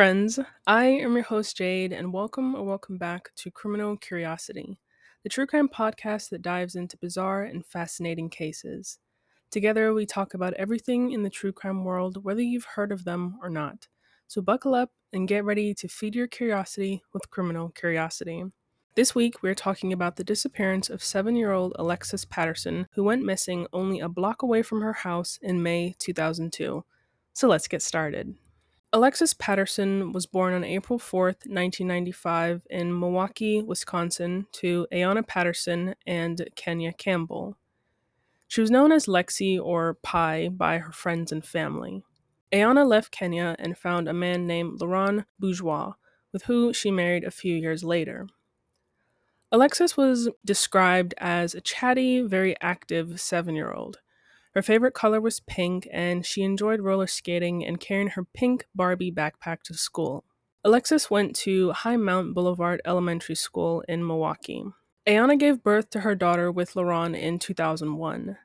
Friends. I am your host, Jade, and welcome or welcome back to Criminal Curiosity, the true crime podcast that dives into bizarre and fascinating cases. Together, we talk about everything in the true crime world, whether you've heard of them or not. So, buckle up and get ready to feed your curiosity with Criminal Curiosity. This week, we're talking about the disappearance of seven year old Alexis Patterson, who went missing only a block away from her house in May 2002. So, let's get started. Alexis Patterson was born on April 4th, 1995, in Milwaukee, Wisconsin, to Ayanna Patterson and Kenya Campbell. She was known as Lexi or Pi by her friends and family. Ayanna left Kenya and found a man named Laron Bourgeois, with whom she married a few years later. Alexis was described as a chatty, very active seven year old. Her favorite color was pink, and she enjoyed roller skating and carrying her pink Barbie backpack to school. Alexis went to Hi-Mount Boulevard Elementary School in Milwaukee. Ayanna gave birth to her daughter with Laron in 2001.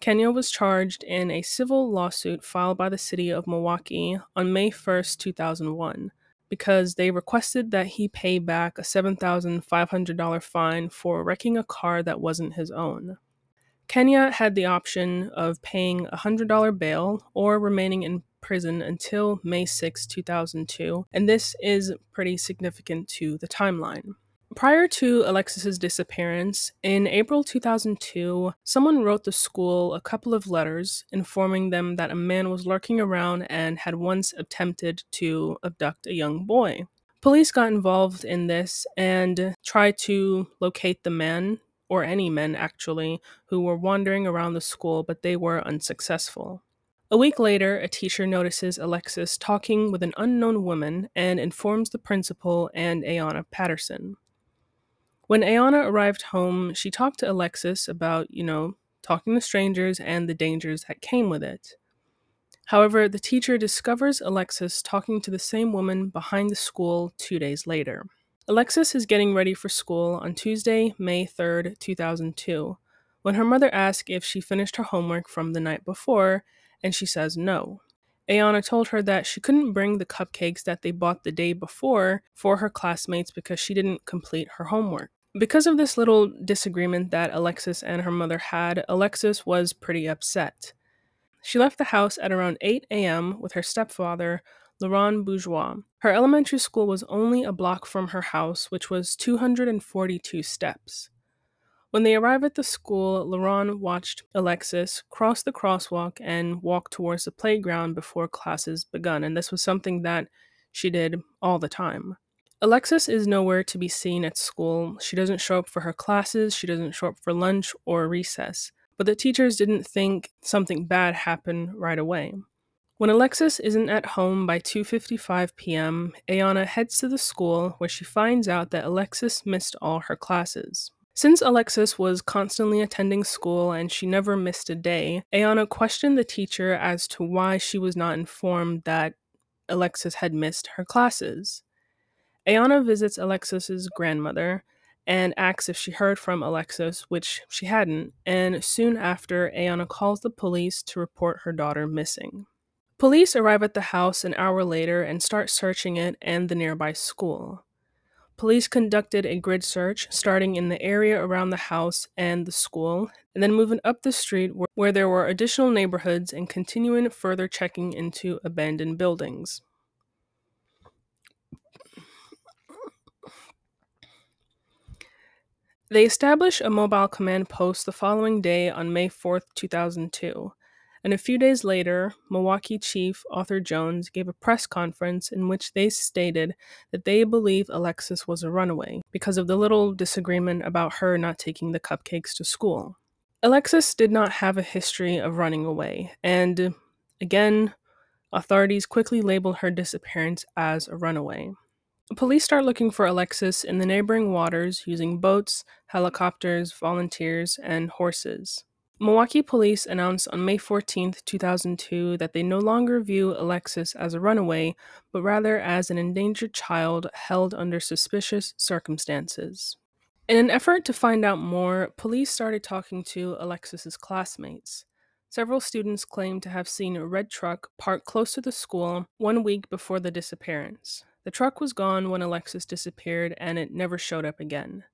Kenya was charged in a civil lawsuit filed by the city of Milwaukee on May 1, 2001, because they requested that he pay back a $7,500 fine for wrecking a car that wasn't his own. Kenya had the option of paying a $100 bail or remaining in prison until May 6, 2002, and this is pretty significant to the timeline. Prior to Alexis's disappearance, in April 2002, someone wrote the school a couple of letters informing them that a man was lurking around and had once attempted to abduct a young boy. Police got involved in this and tried to locate the man or any men actually, who were wandering around the school, but they were unsuccessful. A week later, a teacher notices Alexis talking with an unknown woman and informs the principal and Ayanna Patterson. When Ayanna arrived home, she talked to Alexis about, you know, talking to strangers and the dangers that came with it. However, the teacher discovers Alexis talking to the same woman behind the school two days later. Alexis is getting ready for school on Tuesday, May 3rd, 2002, when her mother asks if she finished her homework from the night before, and she says no. Ayanna told her that she couldn't bring the cupcakes that they bought the day before for her classmates because she didn't complete her homework. Because of this little disagreement that Alexis and her mother had, Alexis was pretty upset. She left the house at around 8 a.m. with her stepfather, Laron Bourgeois. Her elementary school was only a block from her house, which was 242 steps. When they arrived at the school, Laron watched Alexis cross the crosswalk and walk towards the playground before classes begun, and this was something that she did all the time. Alexis is nowhere to be seen at school. She doesn't show up for her classes, she doesn't show up for lunch or recess. But the teachers didn't think something bad happened right away. When Alexis isn't at home by 2:55 p.m., Ayanna heads to the school where she finds out that Alexis missed all her classes. Since Alexis was constantly attending school and she never missed a day, Ayanna questioned the teacher as to why she was not informed that Alexis had missed her classes. Ayanna visits Alexis's grandmother and asks if she heard from Alexis, which she hadn't, and soon after, Ayanna calls the police to report her daughter missing. Police arrive at the house an hour later and start searching it and the nearby school. Police conducted a grid search, starting in the area around the house and the school, and then moving up the street where there were additional neighborhoods and continuing further checking into abandoned buildings. They established a mobile command post the following day on May 4th, 2002. And a few days later, Milwaukee Chief Arthur Jones gave a press conference in which they stated that they believe Alexis was a runaway because of the little disagreement about her not taking the cupcakes to school. Alexis did not have a history of running away, and again, authorities quickly labeled her disappearance as a runaway. Police start looking for Alexis in the neighboring waters using boats, helicopters, volunteers, and horses. Milwaukee police announced on May 14, 2002, that they no longer view Alexis as a runaway, but rather as an endangered child held under suspicious circumstances. In an effort to find out more, police started talking to Alexis's classmates. Several students claimed to have seen a red truck parked close to the school one week before the disappearance. The truck was gone when Alexis disappeared and it never showed up again.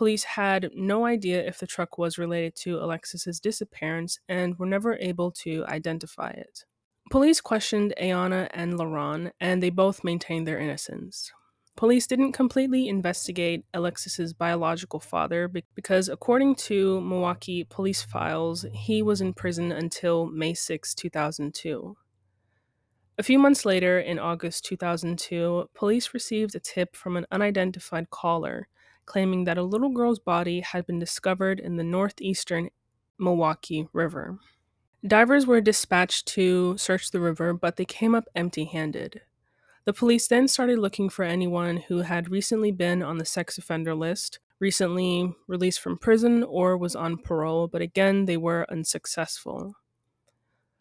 Police had no idea if the truck was related to Alexis's disappearance and were never able to identify it. Police questioned Ayanna and Laron, and they both maintained their innocence. Police didn't completely investigate Alexis's biological father because, according to Milwaukee police files, he was in prison until May 6, 2002. A few months later, in August 2002, police received a tip from an unidentified caller claiming that a little girl's body had been discovered in the northeastern Milwaukee River. Divers were dispatched to search the river, but they came up empty handed. The police then started looking for anyone who had recently been on the sex offender list, recently released from prison, or was on parole, but again, they were unsuccessful.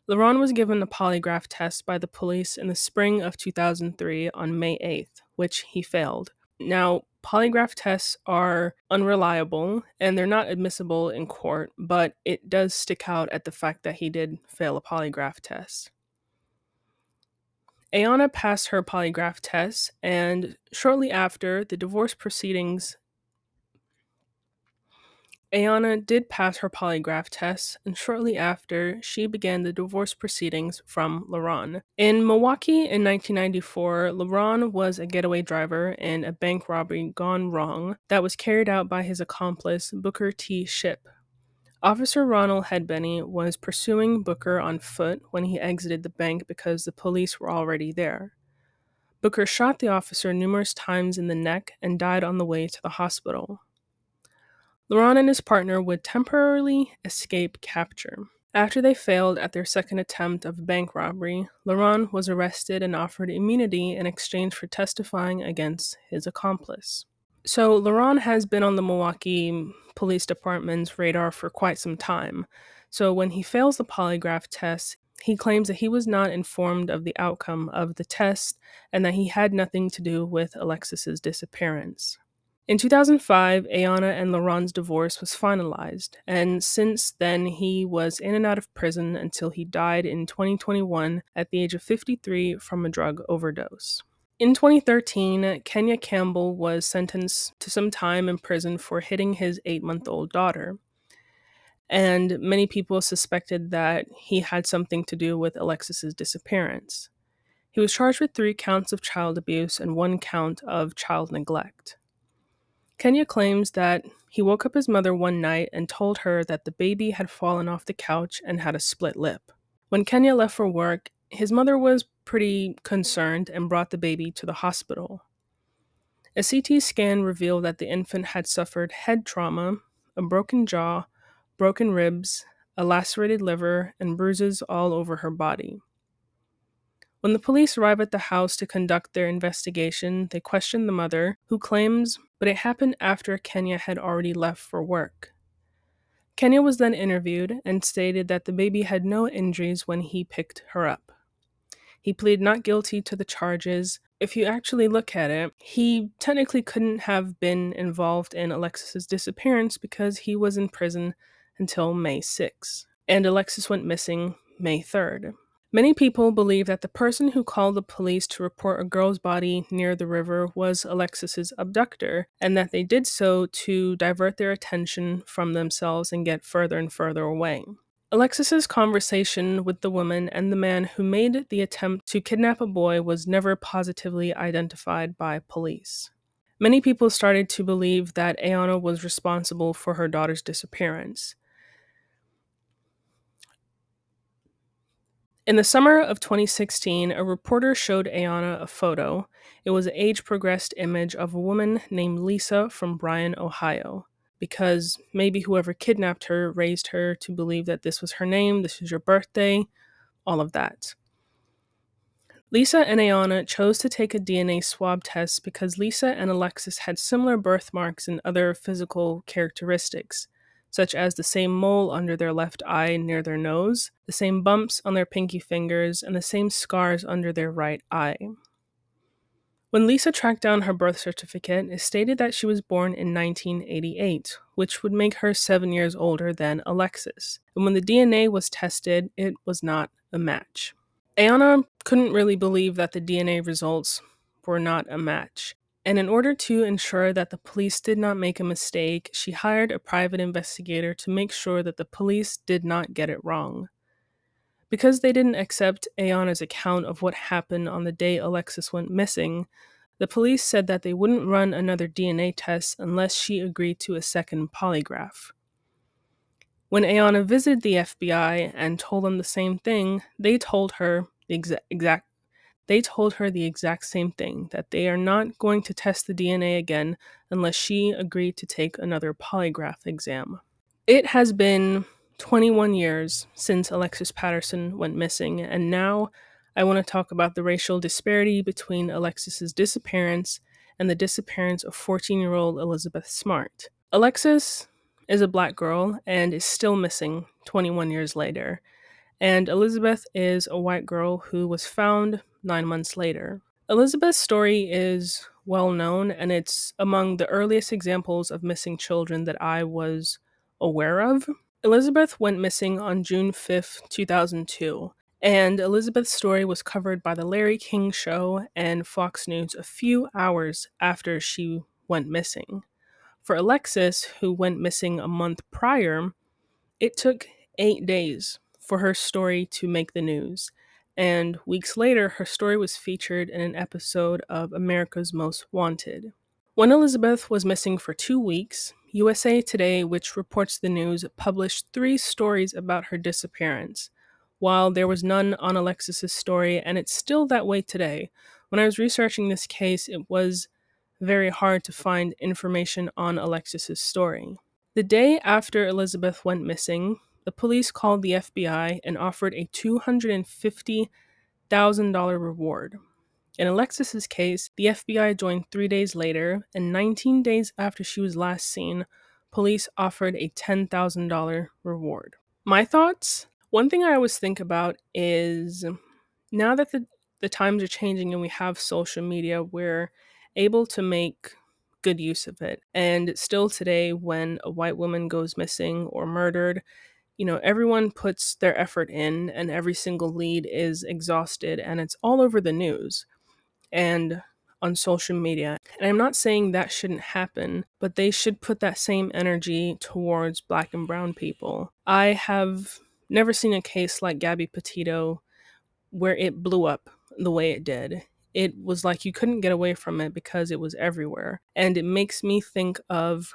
Laron was given a polygraph test by the police in the spring of 2003 on May 8th, which he failed. Now, polygraph tests are unreliable and they're not admissible in court, but it does stick out at the fact that he did fail a polygraph test. Ayanna passed her polygraph test, and shortly after, the divorce proceedings Ayanna did pass her polygraph test, and shortly after, she began the divorce proceedings from Laron. In Milwaukee in 1994, Laron was a getaway driver in a bank robbery gone wrong that was carried out by his accomplice, Booker T. Shipp. Officer Ronald Headbenny was pursuing Booker on foot when he exited the bank because the police were already there. Booker shot the officer numerous times in the neck and died on the way to the hospital. Laron and his partner would temporarily escape capture. After they failed at their second attempt of bank robbery, Laron was arrested and offered immunity in exchange for testifying against his accomplice. So, Laron has been on the Milwaukee Police Department's radar for quite some time. So, when he fails the polygraph test, he claims that he was not informed of the outcome of the test and that he had nothing to do with Alexis's disappearance. In 2005, Ayanna and Laron's divorce was finalized, and since then he was in and out of prison until he died in 2021 at the age of 53 from a drug overdose. In 2013, Kenya Campbell was sentenced to some time in prison for hitting his eight month old daughter. And many people suspected that he had something to do with Alexis's disappearance. He was charged with three counts of child abuse and one count of child neglect. Kenya claims that he woke up his mother one night and told her that the baby had fallen off the couch and had a split lip. When Kenya left for work, his mother was pretty concerned and brought the baby to the hospital. A CT scan revealed that the infant had suffered head trauma, a broken jaw, broken ribs, a lacerated liver, and bruises all over her body. When the police arrive at the house to conduct their investigation, they question the mother, who claims, but it happened after Kenya had already left for work. Kenya was then interviewed and stated that the baby had no injuries when he picked her up. He pleaded not guilty to the charges. If you actually look at it, he technically couldn't have been involved in Alexis's disappearance because he was in prison until May 6, and Alexis went missing May 3rd. Many people believe that the person who called the police to report a girl's body near the river was Alexis's abductor, and that they did so to divert their attention from themselves and get further and further away. Alexis's conversation with the woman and the man who made the attempt to kidnap a boy was never positively identified by police. Many people started to believe that Ayanna was responsible for her daughter's disappearance. In the summer of 2016, a reporter showed Ayanna a photo. It was an age progressed image of a woman named Lisa from Bryan, Ohio, because maybe whoever kidnapped her raised her to believe that this was her name, this is your birthday, all of that. Lisa and Ayanna chose to take a DNA swab test because Lisa and Alexis had similar birthmarks and other physical characteristics such as the same mole under their left eye near their nose, the same bumps on their pinky fingers, and the same scars under their right eye. When Lisa tracked down her birth certificate, it stated that she was born in 1988, which would make her seven years older than Alexis. And when the DNA was tested, it was not a match. Ayanna couldn't really believe that the DNA results were not a match. And in order to ensure that the police did not make a mistake, she hired a private investigator to make sure that the police did not get it wrong. Because they didn't accept Ayanna's account of what happened on the day Alexis went missing, the police said that they wouldn't run another DNA test unless she agreed to a second polygraph. When Ayanna visited the FBI and told them the same thing, they told her the exa- exact they told her the exact same thing that they are not going to test the DNA again unless she agreed to take another polygraph exam. It has been 21 years since Alexis Patterson went missing, and now I want to talk about the racial disparity between Alexis's disappearance and the disappearance of 14 year old Elizabeth Smart. Alexis is a black girl and is still missing 21 years later, and Elizabeth is a white girl who was found nine months later. Elizabeth's story is well known, and it's among the earliest examples of missing children that I was aware of. Elizabeth went missing on June 5th, 2002, and Elizabeth's story was covered by The Larry King Show and Fox News a few hours after she went missing. For Alexis, who went missing a month prior, it took eight days for her story to make the news. And weeks later, her story was featured in an episode of America's Most Wanted. When Elizabeth was missing for two weeks, USA Today, which reports the news, published three stories about her disappearance, while there was none on Alexis's story, and it's still that way today. When I was researching this case, it was very hard to find information on Alexis's story. The day after Elizabeth went missing, the police called the FBI and offered a $250,000 reward. In Alexis's case, the FBI joined three days later, and 19 days after she was last seen, police offered a $10,000 reward. My thoughts? One thing I always think about is now that the, the times are changing and we have social media, we're able to make good use of it. And still today, when a white woman goes missing or murdered, you know, everyone puts their effort in and every single lead is exhausted and it's all over the news and on social media. And I'm not saying that shouldn't happen, but they should put that same energy towards black and brown people. I have never seen a case like Gabby Petito where it blew up the way it did. It was like you couldn't get away from it because it was everywhere. And it makes me think of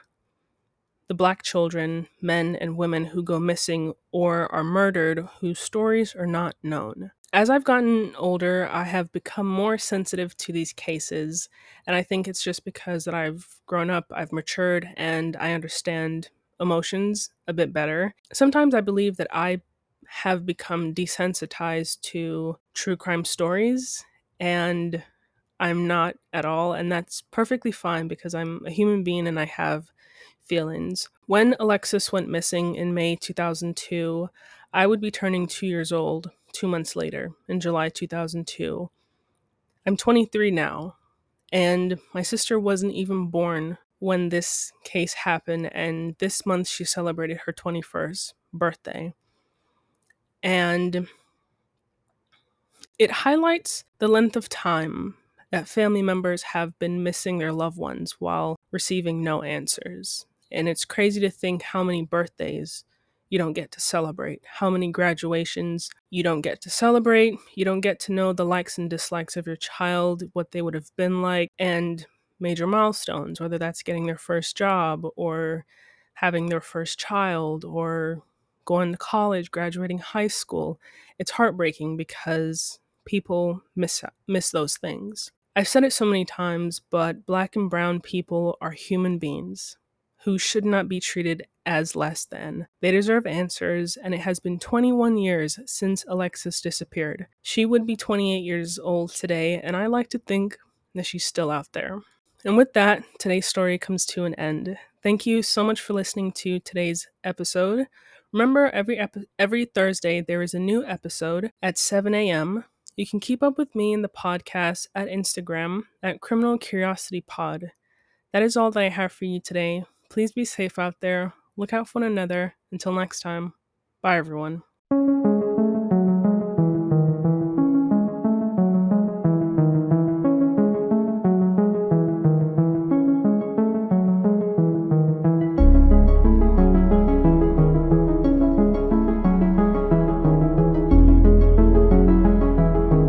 the black children, men and women who go missing or are murdered whose stories are not known. As I've gotten older, I have become more sensitive to these cases, and I think it's just because that I've grown up, I've matured, and I understand emotions a bit better. Sometimes I believe that I have become desensitized to true crime stories, and I'm not at all, and that's perfectly fine because I'm a human being and I have feelings. When Alexis went missing in May 2002, I would be turning two years old two months later, in July 2002. I'm 23 now, and my sister wasn't even born when this case happened, and this month she celebrated her 21st birthday. And it highlights the length of time that family members have been missing their loved ones while receiving no answers. And it's crazy to think how many birthdays you don't get to celebrate, how many graduations you don't get to celebrate, you don't get to know the likes and dislikes of your child, what they would have been like, and major milestones, whether that's getting their first job or having their first child or going to college, graduating high school. It's heartbreaking because people miss miss those things. I've said it so many times, but black and brown people are human beings who should not be treated as less than. They deserve answers, and it has been 21 years since Alexis disappeared. She would be 28 years old today, and I like to think that she's still out there. And with that, today's story comes to an end. Thank you so much for listening to today's episode. Remember, every ep- every Thursday there is a new episode at 7 a.m. You can keep up with me and the podcast at Instagram at Criminal Curiosity Pod. That is all that I have for you today. Please be safe out there. Look out for one another. Until next time, bye everyone.